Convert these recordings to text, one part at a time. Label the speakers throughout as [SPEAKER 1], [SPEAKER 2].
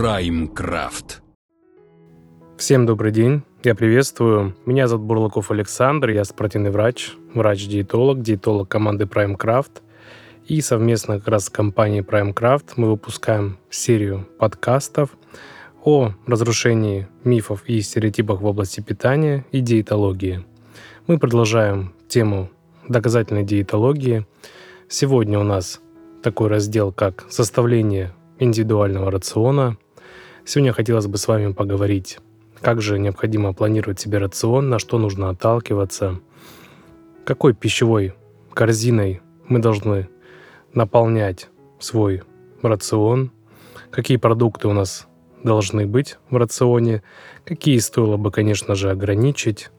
[SPEAKER 1] Праймкрафт.
[SPEAKER 2] Всем добрый день, я приветствую. Меня зовут Бурлаков Александр, я спортивный врач, врач-диетолог, диетолог команды PrimeCraft. И совместно как раз с компанией PrimeCraft мы выпускаем серию подкастов о разрушении мифов и стереотипах в области питания и диетологии. Мы продолжаем тему доказательной диетологии. Сегодня у нас такой раздел, как составление индивидуального рациона. Сегодня хотелось бы с вами поговорить, как же необходимо планировать себе рацион, на что нужно отталкиваться, какой пищевой корзиной мы должны наполнять свой рацион, какие продукты у нас должны быть в рационе, какие стоило бы, конечно же, ограничить.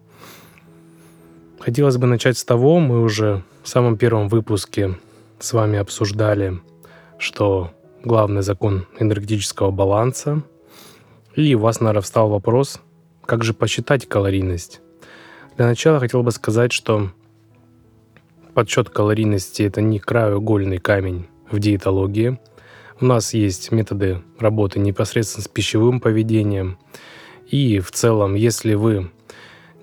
[SPEAKER 2] Хотелось бы начать с того, мы уже в самом первом выпуске с вами обсуждали, что главный закон энергетического баланса. И у вас, наверное, встал вопрос, как же посчитать калорийность. Для начала хотел бы сказать, что подсчет калорийности – это не краеугольный камень в диетологии. У нас есть методы работы непосредственно с пищевым поведением. И в целом, если вы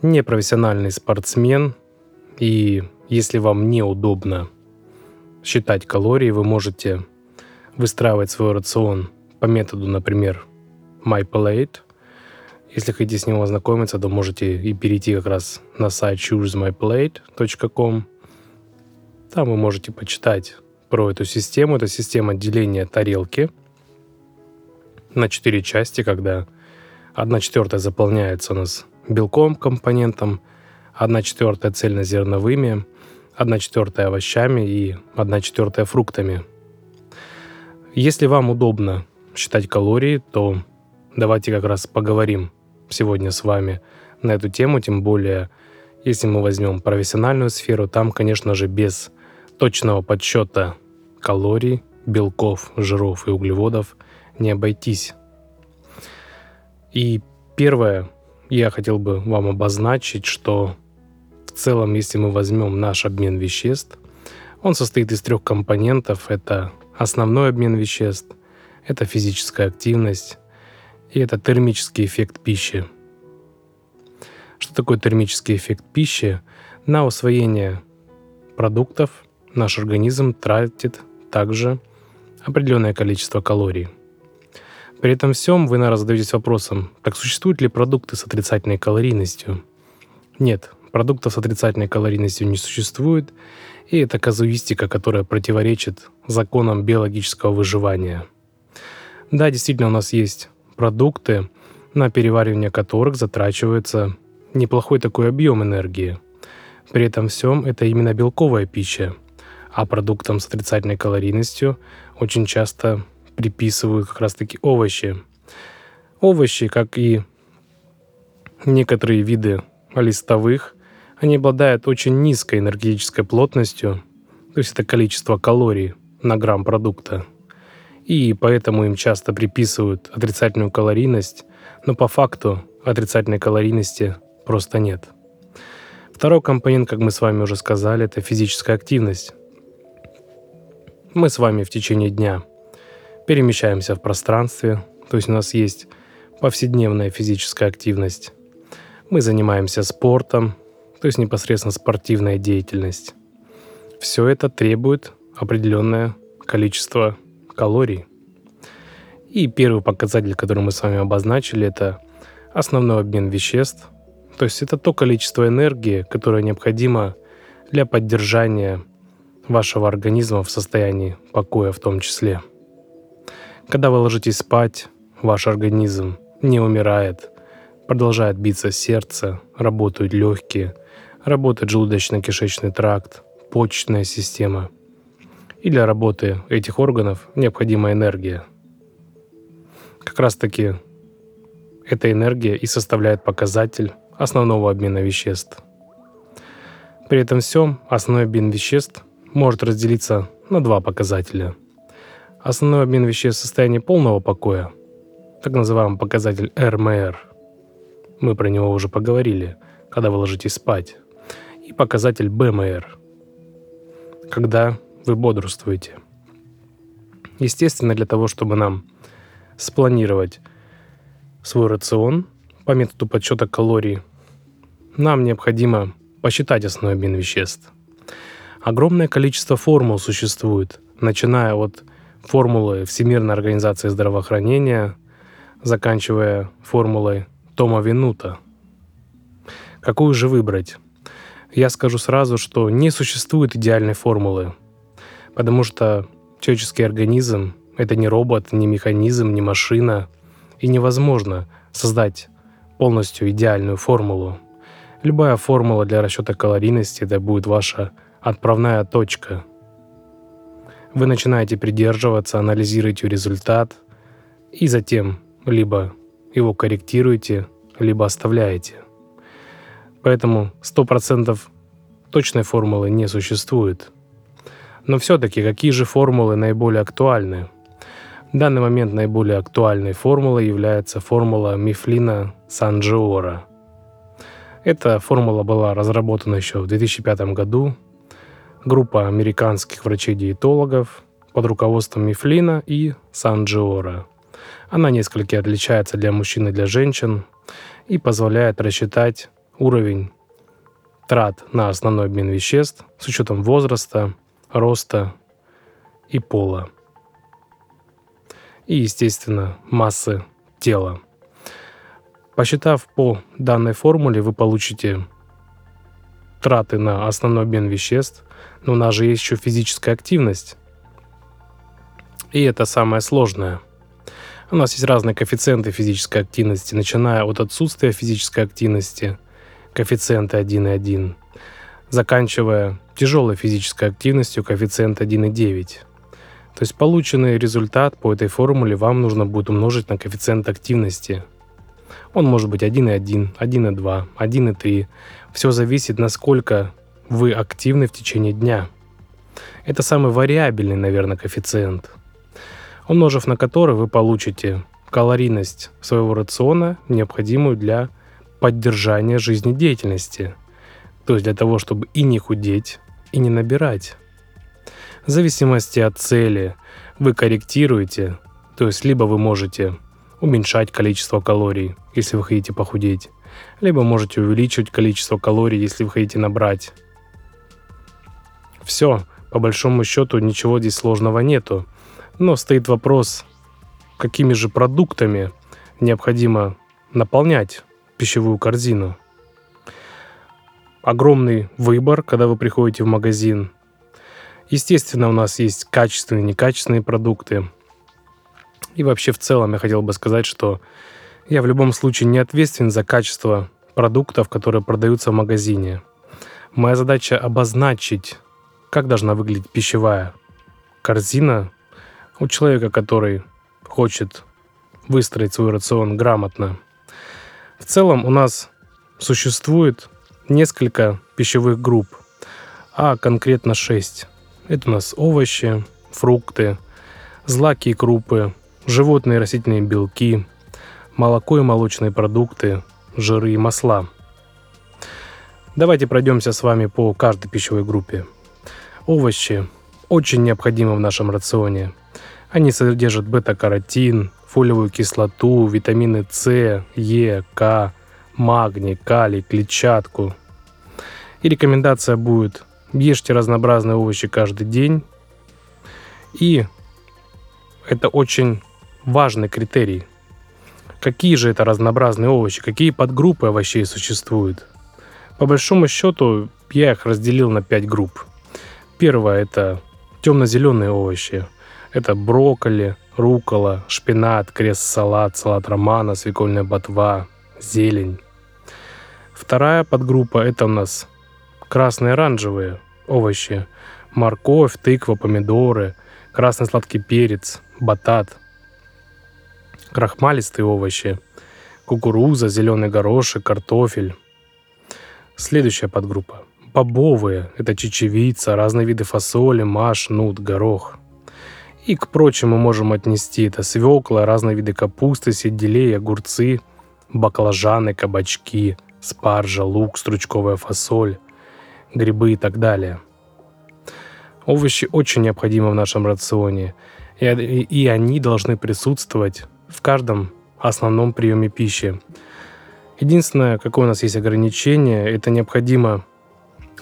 [SPEAKER 2] не профессиональный спортсмен, и если вам неудобно считать калории, вы можете выстраивать свой рацион по методу, например, MyPlate. Если хотите с ним ознакомиться, то можете и перейти как раз на сайт choosemyplate.com. Там вы можете почитать про эту систему. Это система деления тарелки на четыре части, когда одна четвертая заполняется у нас белком, компонентом, одна четвертая цельнозерновыми, одна четвертая овощами и одна четвертая фруктами. Если вам удобно считать калории, то давайте как раз поговорим сегодня с вами на эту тему, тем более, если мы возьмем профессиональную сферу, там, конечно же, без точного подсчета калорий, белков, жиров и углеводов не обойтись. И первое, я хотел бы вам обозначить, что в целом, если мы возьмем наш обмен веществ, он состоит из трех компонентов. Это основной обмен веществ, это физическая активность и это термический эффект пищи. Что такое термический эффект пищи? На усвоение продуктов наш организм тратит также определенное количество калорий. При этом всем вы, наверное, задаетесь вопросом, так существуют ли продукты с отрицательной калорийностью? Нет, Продуктов с отрицательной калорийностью не существует, и это казуистика, которая противоречит законам биологического выживания. Да, действительно, у нас есть продукты, на переваривание которых затрачивается неплохой такой объем энергии. При этом всем это именно белковая пища, а продуктам с отрицательной калорийностью очень часто приписывают как раз-таки овощи. Овощи, как и некоторые виды листовых, они обладают очень низкой энергетической плотностью, то есть это количество калорий на грамм продукта. И поэтому им часто приписывают отрицательную калорийность, но по факту отрицательной калорийности просто нет. Второй компонент, как мы с вами уже сказали, это физическая активность. Мы с вами в течение дня перемещаемся в пространстве, то есть у нас есть повседневная физическая активность. Мы занимаемся спортом, то есть непосредственно спортивная деятельность. Все это требует определенное количество калорий. И первый показатель, который мы с вами обозначили, это основной обмен веществ. То есть это то количество энергии, которое необходимо для поддержания вашего организма в состоянии покоя в том числе. Когда вы ложитесь спать, ваш организм не умирает, продолжает биться сердце, работают легкие – работает желудочно-кишечный тракт, почечная система. И для работы этих органов необходима энергия. Как раз таки эта энергия и составляет показатель основного обмена веществ. При этом всем основной обмен веществ может разделиться на два показателя. Основной обмен веществ в состоянии полного покоя, так называемый показатель РМР. Мы про него уже поговорили, когда вы ложитесь спать и показатель БМР, когда вы бодрствуете. Естественно, для того, чтобы нам спланировать свой рацион по методу подсчета калорий, нам необходимо посчитать основной обмен веществ. Огромное количество формул существует, начиная от формулы Всемирной организации здравоохранения, заканчивая формулой Тома Винута. Какую же выбрать? Я скажу сразу, что не существует идеальной формулы, потому что человеческий организм — это не робот, не механизм, не машина, и невозможно создать полностью идеальную формулу. Любая формула для расчета калорийности — это будет ваша отправная точка. Вы начинаете придерживаться, анализируете результат, и затем либо его корректируете, либо оставляете. Поэтому 100% точной формулы не существует. Но все-таки какие же формулы наиболее актуальны? В данный момент наиболее актуальной формулой является формула Мифлина Санджиора. Эта формула была разработана еще в 2005 году. Группа американских врачей-диетологов под руководством Мифлина и Санджиора. Она несколько отличается для мужчин и для женщин и позволяет рассчитать уровень трат на основной обмен веществ с учетом возраста, роста и пола и, естественно, массы тела. Посчитав по данной формуле, вы получите траты на основной обмен веществ, но у нас же есть еще физическая активность. И это самое сложное. У нас есть разные коэффициенты физической активности, начиная от отсутствия физической активности, коэффициенты 1,1, заканчивая тяжелой физической активностью, коэффициент 1,9. То есть полученный результат по этой формуле вам нужно будет умножить на коэффициент активности. Он может быть 1,1, 1,2, 1,3. Все зависит, насколько вы активны в течение дня. Это самый вариабельный, наверное, коэффициент, умножив на который вы получите калорийность своего рациона, необходимую для поддержания жизнедеятельности. То есть для того, чтобы и не худеть, и не набирать. В зависимости от цели вы корректируете, то есть либо вы можете уменьшать количество калорий, если вы хотите похудеть, либо можете увеличивать количество калорий, если вы хотите набрать. Все, по большому счету ничего здесь сложного нету. Но стоит вопрос, какими же продуктами необходимо наполнять пищевую корзину. Огромный выбор, когда вы приходите в магазин. Естественно, у нас есть качественные некачественные продукты. И вообще в целом я хотел бы сказать, что я в любом случае не ответственен за качество продуктов, которые продаются в магазине. Моя задача обозначить, как должна выглядеть пищевая корзина у человека, который хочет выстроить свой рацион грамотно. В целом у нас существует несколько пищевых групп, а конкретно шесть. Это у нас овощи, фрукты, злаки и крупы, животные и растительные белки, молоко и молочные продукты, жиры и масла. Давайте пройдемся с вами по каждой пищевой группе. Овощи очень необходимы в нашем рационе. Они содержат бета-каротин, фолиевую кислоту, витамины С, Е, К, магний, калий, клетчатку. И рекомендация будет Ешьте разнообразные овощи каждый день. И это очень важный критерий. Какие же это разнообразные овощи, какие подгруппы овощей существуют? По большому счету, я их разделил на пять групп. Первое – это темно-зеленые овощи. Это брокколи, рукола, шпинат, крест-салат, салат романа, свекольная ботва, зелень. Вторая подгруппа – это у нас красные оранжевые овощи. Морковь, тыква, помидоры, красный сладкий перец, батат. Крахмалистые овощи. Кукуруза, зеленый горошек, картофель. Следующая подгруппа. Бобовые – это чечевица, разные виды фасоли, маш, нут, горох. И к прочему можем отнести это свекла, разные виды капусты, сельдерей, огурцы, баклажаны, кабачки, спаржа, лук, стручковая фасоль, грибы и так далее. Овощи очень необходимы в нашем рационе, и, и они должны присутствовать в каждом основном приеме пищи. Единственное, какое у нас есть ограничение, это необходимо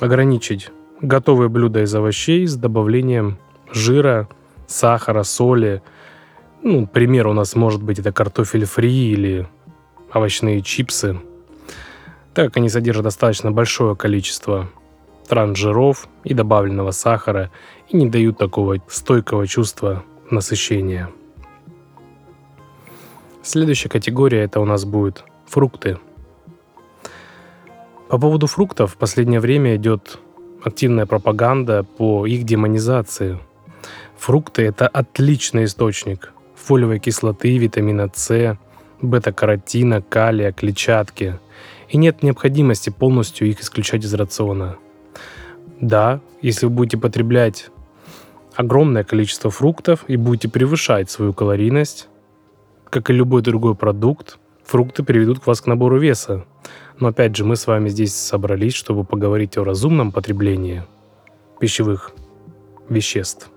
[SPEAKER 2] ограничить готовые блюда из овощей с добавлением жира, сахара, соли. Ну, пример у нас может быть это картофель фри или овощные чипсы, так как они содержат достаточно большое количество трансжиров и добавленного сахара и не дают такого стойкого чувства насыщения. Следующая категория это у нас будет фрукты. По поводу фруктов в последнее время идет активная пропаганда по их демонизации. Фрукты – это отличный источник фолиевой кислоты, витамина С, бета-каротина, калия, клетчатки. И нет необходимости полностью их исключать из рациона. Да, если вы будете потреблять огромное количество фруктов и будете превышать свою калорийность, как и любой другой продукт, фрукты приведут вас к набору веса. Но опять же, мы с вами здесь собрались, чтобы поговорить о разумном потреблении пищевых веществ.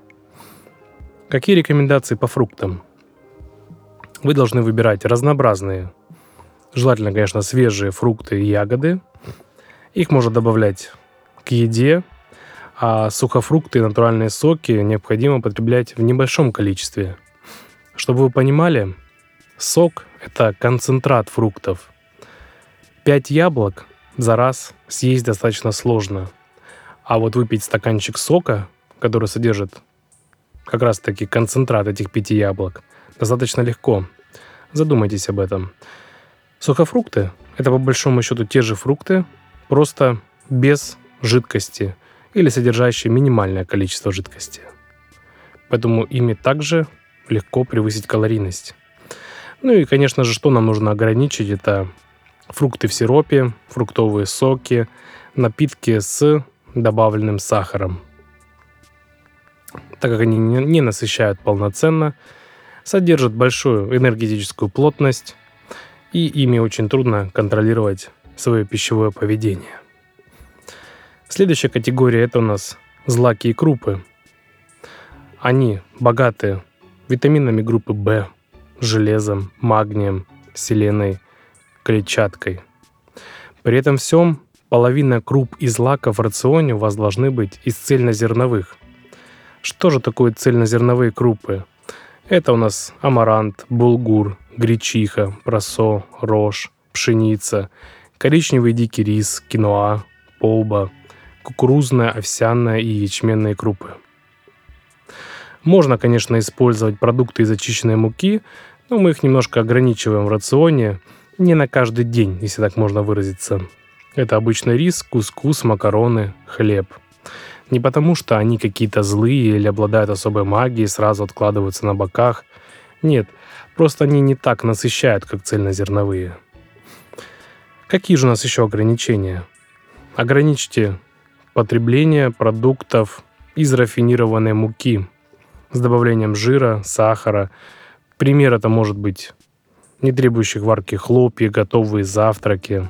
[SPEAKER 2] Какие рекомендации по фруктам? Вы должны выбирать разнообразные, желательно, конечно, свежие фрукты и ягоды. Их можно добавлять к еде, а сухофрукты и натуральные соки необходимо потреблять в небольшом количестве. Чтобы вы понимали, сок – это концентрат фруктов. Пять яблок за раз съесть достаточно сложно. А вот выпить стаканчик сока, который содержит как раз-таки концентрат этих пяти яблок, достаточно легко. Задумайтесь об этом. Сухофрукты – это по большому счету те же фрукты, просто без жидкости или содержащие минимальное количество жидкости. Поэтому ими также легко превысить калорийность. Ну и, конечно же, что нам нужно ограничить, это фрукты в сиропе, фруктовые соки, напитки с добавленным сахаром. Так как они не насыщают полноценно, содержат большую энергетическую плотность, и ими очень трудно контролировать свое пищевое поведение. Следующая категория это у нас злаки и крупы. Они богаты витаминами группы В, железом, магнием, селеной, клетчаткой. При этом всем половина круп и злаков в рационе у вас должны быть из цельнозерновых. Что же такое цельнозерновые крупы? Это у нас амарант, булгур, гречиха, просо, рожь, пшеница, коричневый дикий рис, киноа, полба, кукурузная, овсяная и ячменные крупы. Можно, конечно, использовать продукты из очищенной муки, но мы их немножко ограничиваем в рационе, не на каждый день, если так можно выразиться. Это обычный рис, кускус, макароны, хлеб – не потому, что они какие-то злые или обладают особой магией, сразу откладываются на боках. Нет, просто они не так насыщают, как цельнозерновые. Какие же у нас еще ограничения? Ограничьте потребление продуктов из рафинированной муки с добавлением жира, сахара. Пример это может быть не требующих варки хлопья, готовые завтраки.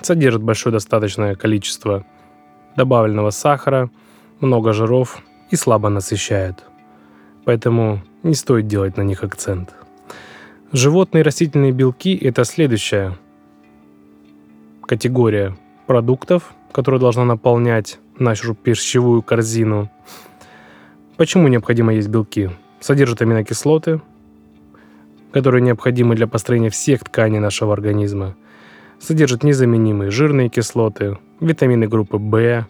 [SPEAKER 2] Содержит большое достаточное количество добавленного сахара, много жиров и слабо насыщают. Поэтому не стоит делать на них акцент. Животные и растительные белки – это следующая категория продуктов, которая должна наполнять нашу пищевую корзину. Почему необходимо есть белки? Содержат аминокислоты, которые необходимы для построения всех тканей нашего организма. Содержат незаменимые жирные кислоты, витамины группы В,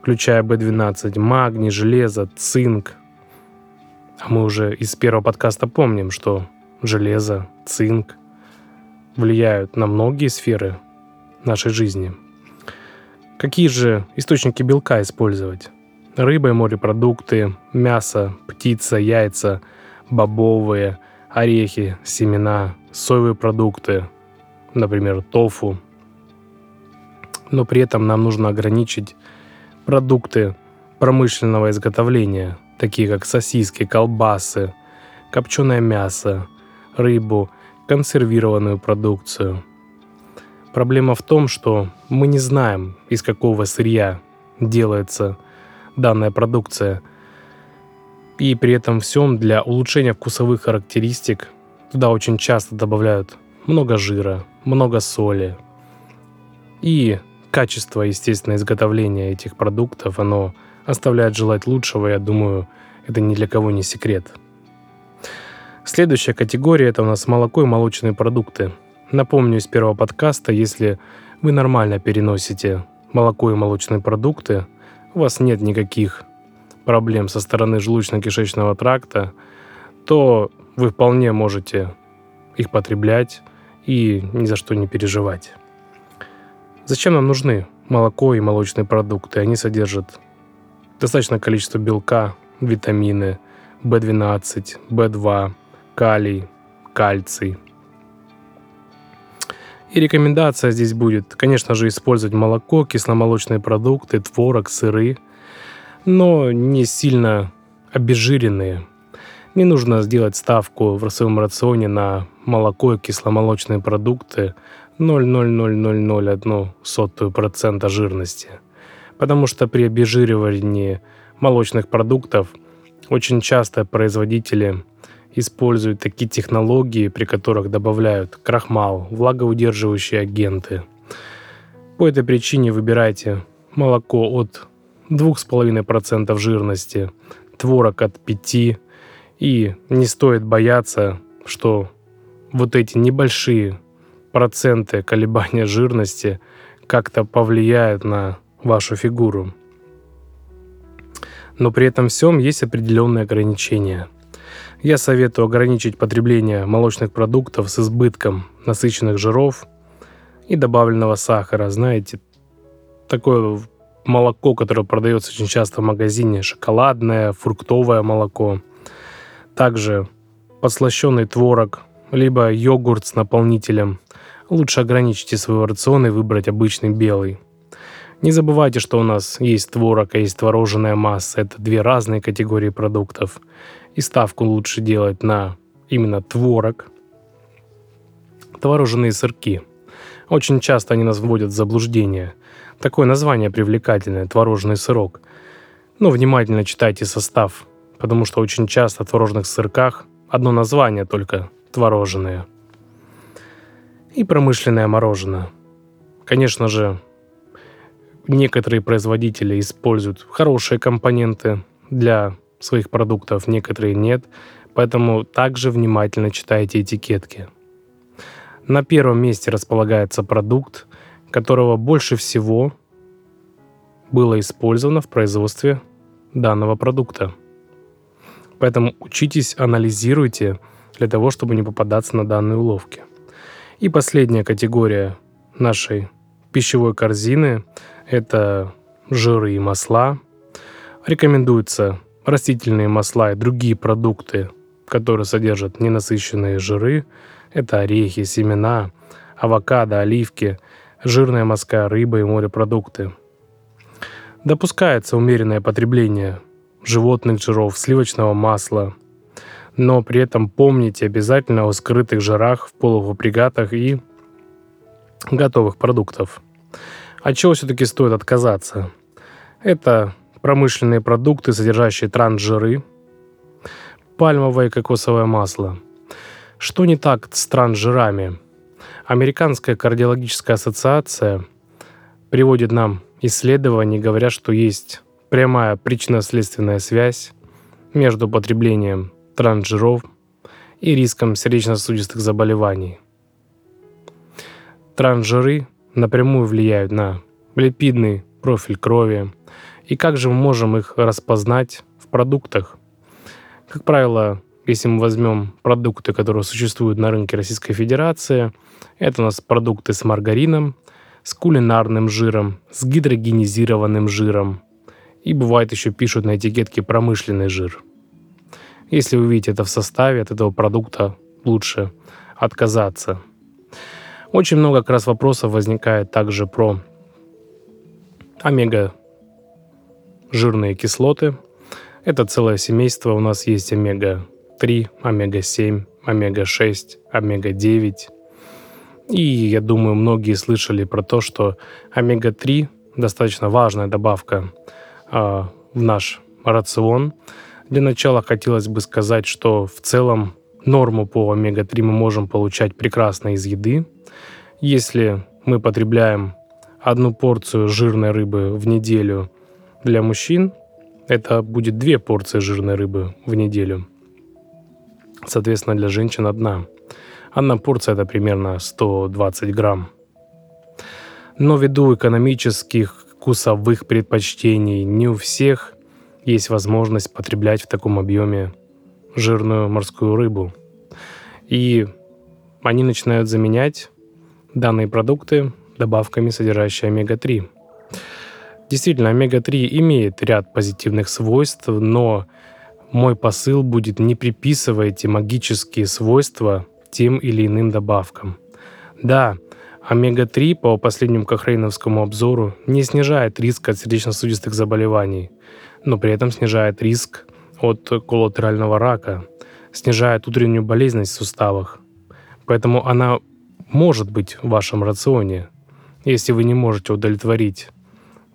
[SPEAKER 2] включая В12, магний, железо, цинк. А мы уже из первого подкаста помним, что железо, цинк влияют на многие сферы нашей жизни. Какие же источники белка использовать? Рыба и морепродукты, мясо, птица, яйца, бобовые, орехи, семена, соевые продукты, например, тофу, но при этом нам нужно ограничить продукты промышленного изготовления, такие как сосиски, колбасы, копченое мясо, рыбу, консервированную продукцию. Проблема в том, что мы не знаем, из какого сырья делается данная продукция. И при этом всем для улучшения вкусовых характеристик Туда очень часто добавляют много жира, много соли. И качество, естественно, изготовления этих продуктов, оно оставляет желать лучшего, я думаю, это ни для кого не секрет. Следующая категория – это у нас молоко и молочные продукты. Напомню из первого подкаста, если вы нормально переносите молоко и молочные продукты, у вас нет никаких проблем со стороны желудочно-кишечного тракта, то вы вполне можете их потреблять и ни за что не переживать. Зачем нам нужны молоко и молочные продукты? Они содержат достаточное количество белка, витамины, B12, B2, калий, кальций. И рекомендация здесь будет, конечно же, использовать молоко, кисломолочные продукты, творог, сыры, но не сильно обезжиренные. Не нужно сделать ставку в своем рационе на молоко и кисломолочные продукты 0,00001% жирности. Потому что при обезжиривании молочных продуктов очень часто производители используют такие технологии, при которых добавляют крахмал, влагоудерживающие агенты. По этой причине выбирайте молоко от 2,5% жирности, творог от 5%, и не стоит бояться, что вот эти небольшие проценты колебания жирности как-то повлияют на вашу фигуру. Но при этом всем есть определенные ограничения. Я советую ограничить потребление молочных продуктов с избытком насыщенных жиров и добавленного сахара. Знаете, такое молоко, которое продается очень часто в магазине, шоколадное, фруктовое молоко. Также подслащенный творог, либо йогурт с наполнителем. Лучше ограничьте свой рацион и выбрать обычный белый. Не забывайте, что у нас есть творог, а есть творожная масса. Это две разные категории продуктов. И ставку лучше делать на именно творог. Творожные сырки. Очень часто они нас вводят в заблуждение. Такое название привлекательное – творожный сырок. Но внимательно читайте состав, потому что очень часто в творожных сырках одно название только – творожные. И промышленное мороженое. Конечно же, некоторые производители используют хорошие компоненты для своих продуктов, некоторые нет. Поэтому также внимательно читайте этикетки. На первом месте располагается продукт, которого больше всего было использовано в производстве данного продукта. Поэтому учитесь, анализируйте для того, чтобы не попадаться на данные уловки. И последняя категория нашей пищевой корзины – это жиры и масла. Рекомендуется растительные масла и другие продукты, которые содержат ненасыщенные жиры, это орехи, семена, авокадо, оливки, жирная морская рыба и морепродукты. Допускается умеренное потребление животных жиров, сливочного масла, но при этом помните обязательно о скрытых жирах в полуфабрикатах и готовых продуктов. От чего все-таки стоит отказаться? Это промышленные продукты, содержащие трансжиры, пальмовое и кокосовое масло. Что не так с трансжирами? Американская кардиологическая ассоциация приводит нам исследования, говоря, что есть прямая причинно-следственная связь между потреблением трансжиров и риском сердечно-сосудистых заболеваний. Трансжиры напрямую влияют на липидный профиль крови, и как же мы можем их распознать в продуктах? Как правило, если мы возьмем продукты, которые существуют на рынке Российской Федерации, это у нас продукты с маргарином, с кулинарным жиром, с гидрогенизированным жиром. И бывает еще пишут на этикетке промышленный жир. Если вы видите это в составе, от этого продукта лучше отказаться. Очень много как раз вопросов возникает также про омега жирные кислоты. Это целое семейство. У нас есть омега-3, омега-7, омега-6, омега-9. И я думаю, многие слышали про то, что омега-3 достаточно важная добавка э, в наш рацион. Для начала хотелось бы сказать, что в целом норму по омега-3 мы можем получать прекрасно из еды. Если мы потребляем одну порцию жирной рыбы в неделю для мужчин, это будет две порции жирной рыбы в неделю. Соответственно, для женщин одна. Одна порция это примерно 120 грамм. Но ввиду экономических вкусовых предпочтений не у всех есть возможность потреблять в таком объеме жирную морскую рыбу. И они начинают заменять данные продукты добавками, содержащими омега-3. Действительно, омега-3 имеет ряд позитивных свойств, но мой посыл будет не приписывайте магические свойства тем или иным добавкам. Да, омега-3 по последнему кохрейновскому обзору не снижает риск от сердечно-сосудистых заболеваний, но при этом снижает риск от коллатерального рака, снижает утреннюю болезненность в суставах. Поэтому она может быть в вашем рационе, если вы не можете удовлетворить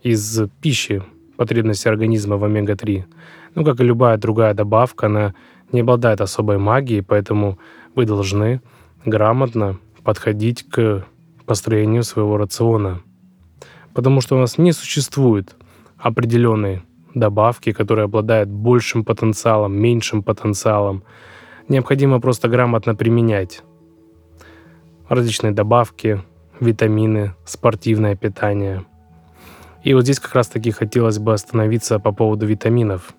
[SPEAKER 2] из пищи потребности организма в омега-3. Ну, как и любая другая добавка, она не обладает особой магией, поэтому вы должны грамотно подходить к построению своего рациона. Потому что у нас не существует определенной добавки, которая обладает большим потенциалом, меньшим потенциалом. Необходимо просто грамотно применять различные добавки, витамины, спортивное питание. И вот здесь как раз-таки хотелось бы остановиться по поводу витаминов.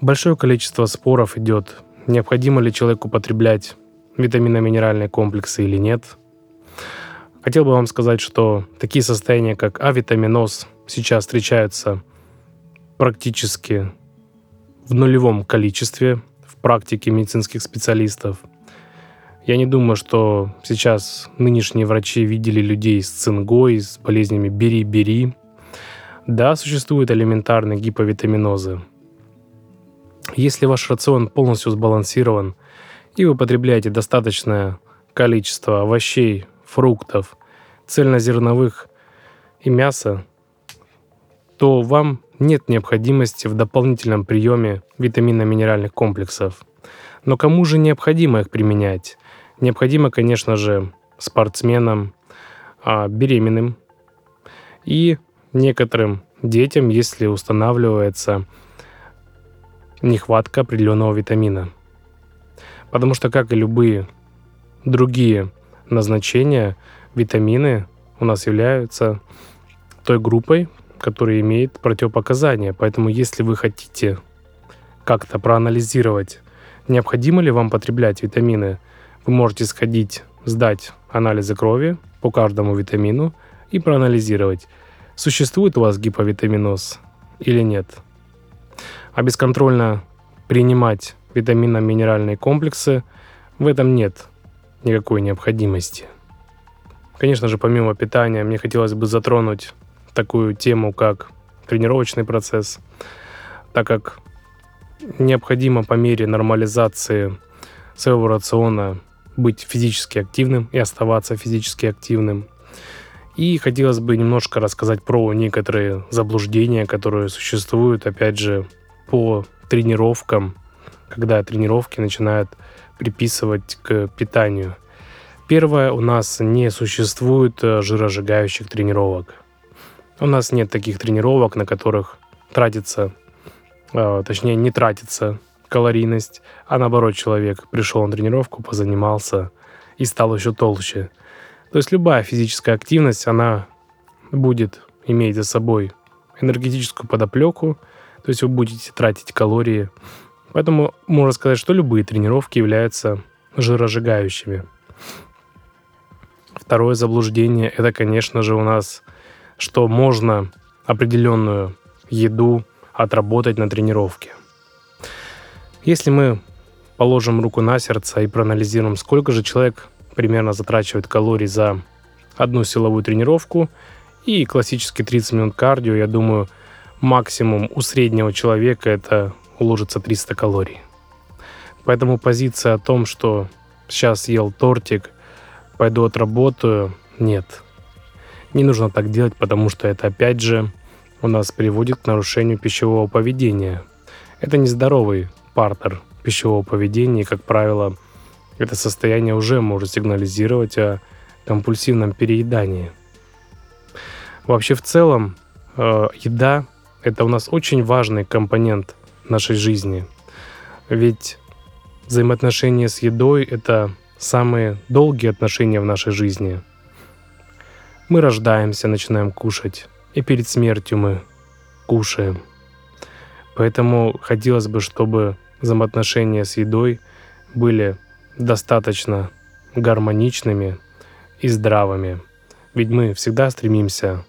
[SPEAKER 2] Большое количество споров идет, необходимо ли человеку употреблять витаминно-минеральные комплексы или нет. Хотел бы вам сказать, что такие состояния, как авитаминоз, сейчас встречаются практически в нулевом количестве в практике медицинских специалистов – я не думаю, что сейчас нынешние врачи видели людей с цингой, с болезнями бери-бери. Да, существуют элементарные гиповитаминозы. Если ваш рацион полностью сбалансирован, и вы потребляете достаточное количество овощей, фруктов, цельнозерновых и мяса, то вам нет необходимости в дополнительном приеме витаминно-минеральных комплексов. Но кому же необходимо их применять? Необходимо, конечно же, спортсменам, а, беременным и некоторым детям, если устанавливается нехватка определенного витамина. Потому что, как и любые другие назначения, витамины у нас являются той группой, которая имеет противопоказания. Поэтому, если вы хотите как-то проанализировать, необходимо ли вам потреблять витамины – вы можете сходить, сдать анализы крови по каждому витамину и проанализировать, существует у вас гиповитаминоз или нет. А бесконтрольно принимать витаминно-минеральные комплексы в этом нет никакой необходимости. Конечно же, помимо питания, мне хотелось бы затронуть такую тему, как тренировочный процесс, так как необходимо по мере нормализации своего рациона быть физически активным и оставаться физически активным. И хотелось бы немножко рассказать про некоторые заблуждения, которые существуют, опять же, по тренировкам, когда тренировки начинают приписывать к питанию. Первое, у нас не существует э, жиросжигающих тренировок. У нас нет таких тренировок, на которых тратится, э, точнее не тратится калорийность, а наоборот человек пришел на тренировку, позанимался и стал еще толще. То есть любая физическая активность, она будет иметь за собой энергетическую подоплеку, то есть вы будете тратить калории. Поэтому можно сказать, что любые тренировки являются жиросжигающими. Второе заблуждение – это, конечно же, у нас, что можно определенную еду отработать на тренировке. Если мы положим руку на сердце и проанализируем, сколько же человек примерно затрачивает калорий за одну силовую тренировку и классический 30 минут кардио, я думаю, максимум у среднего человека это уложится 300 калорий. Поэтому позиция о том, что сейчас ел тортик, пойду отработаю, нет. Не нужно так делать, потому что это опять же у нас приводит к нарушению пищевого поведения. Это нездоровый партнер пищевого поведения, и, как правило, это состояние уже может сигнализировать о компульсивном переедании. Вообще в целом э, еда – это у нас очень важный компонент нашей жизни. Ведь взаимоотношения с едой – это самые долгие отношения в нашей жизни. Мы рождаемся, начинаем кушать, и перед смертью мы кушаем. Поэтому хотелось бы, чтобы взаимоотношения с едой были достаточно гармоничными и здравыми. Ведь мы всегда стремимся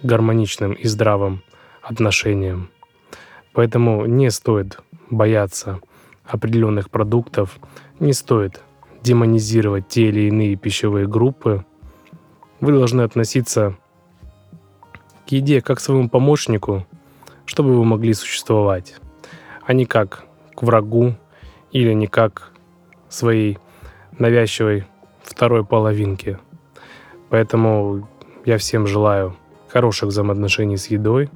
[SPEAKER 2] к гармоничным и здравым отношениям. Поэтому не стоит бояться определенных продуктов, не стоит демонизировать те или иные пищевые группы. Вы должны относиться к еде как к своему помощнику, чтобы вы могли существовать, а не как к врагу или не как своей навязчивой второй половинке. Поэтому я всем желаю хороших взаимоотношений с едой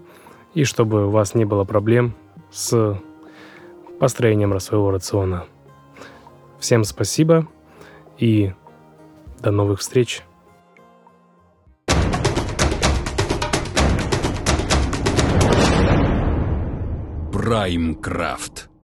[SPEAKER 2] и чтобы у вас не было проблем с построением своего рациона. Всем спасибо и до новых встреч.
[SPEAKER 1] Праймкрафт.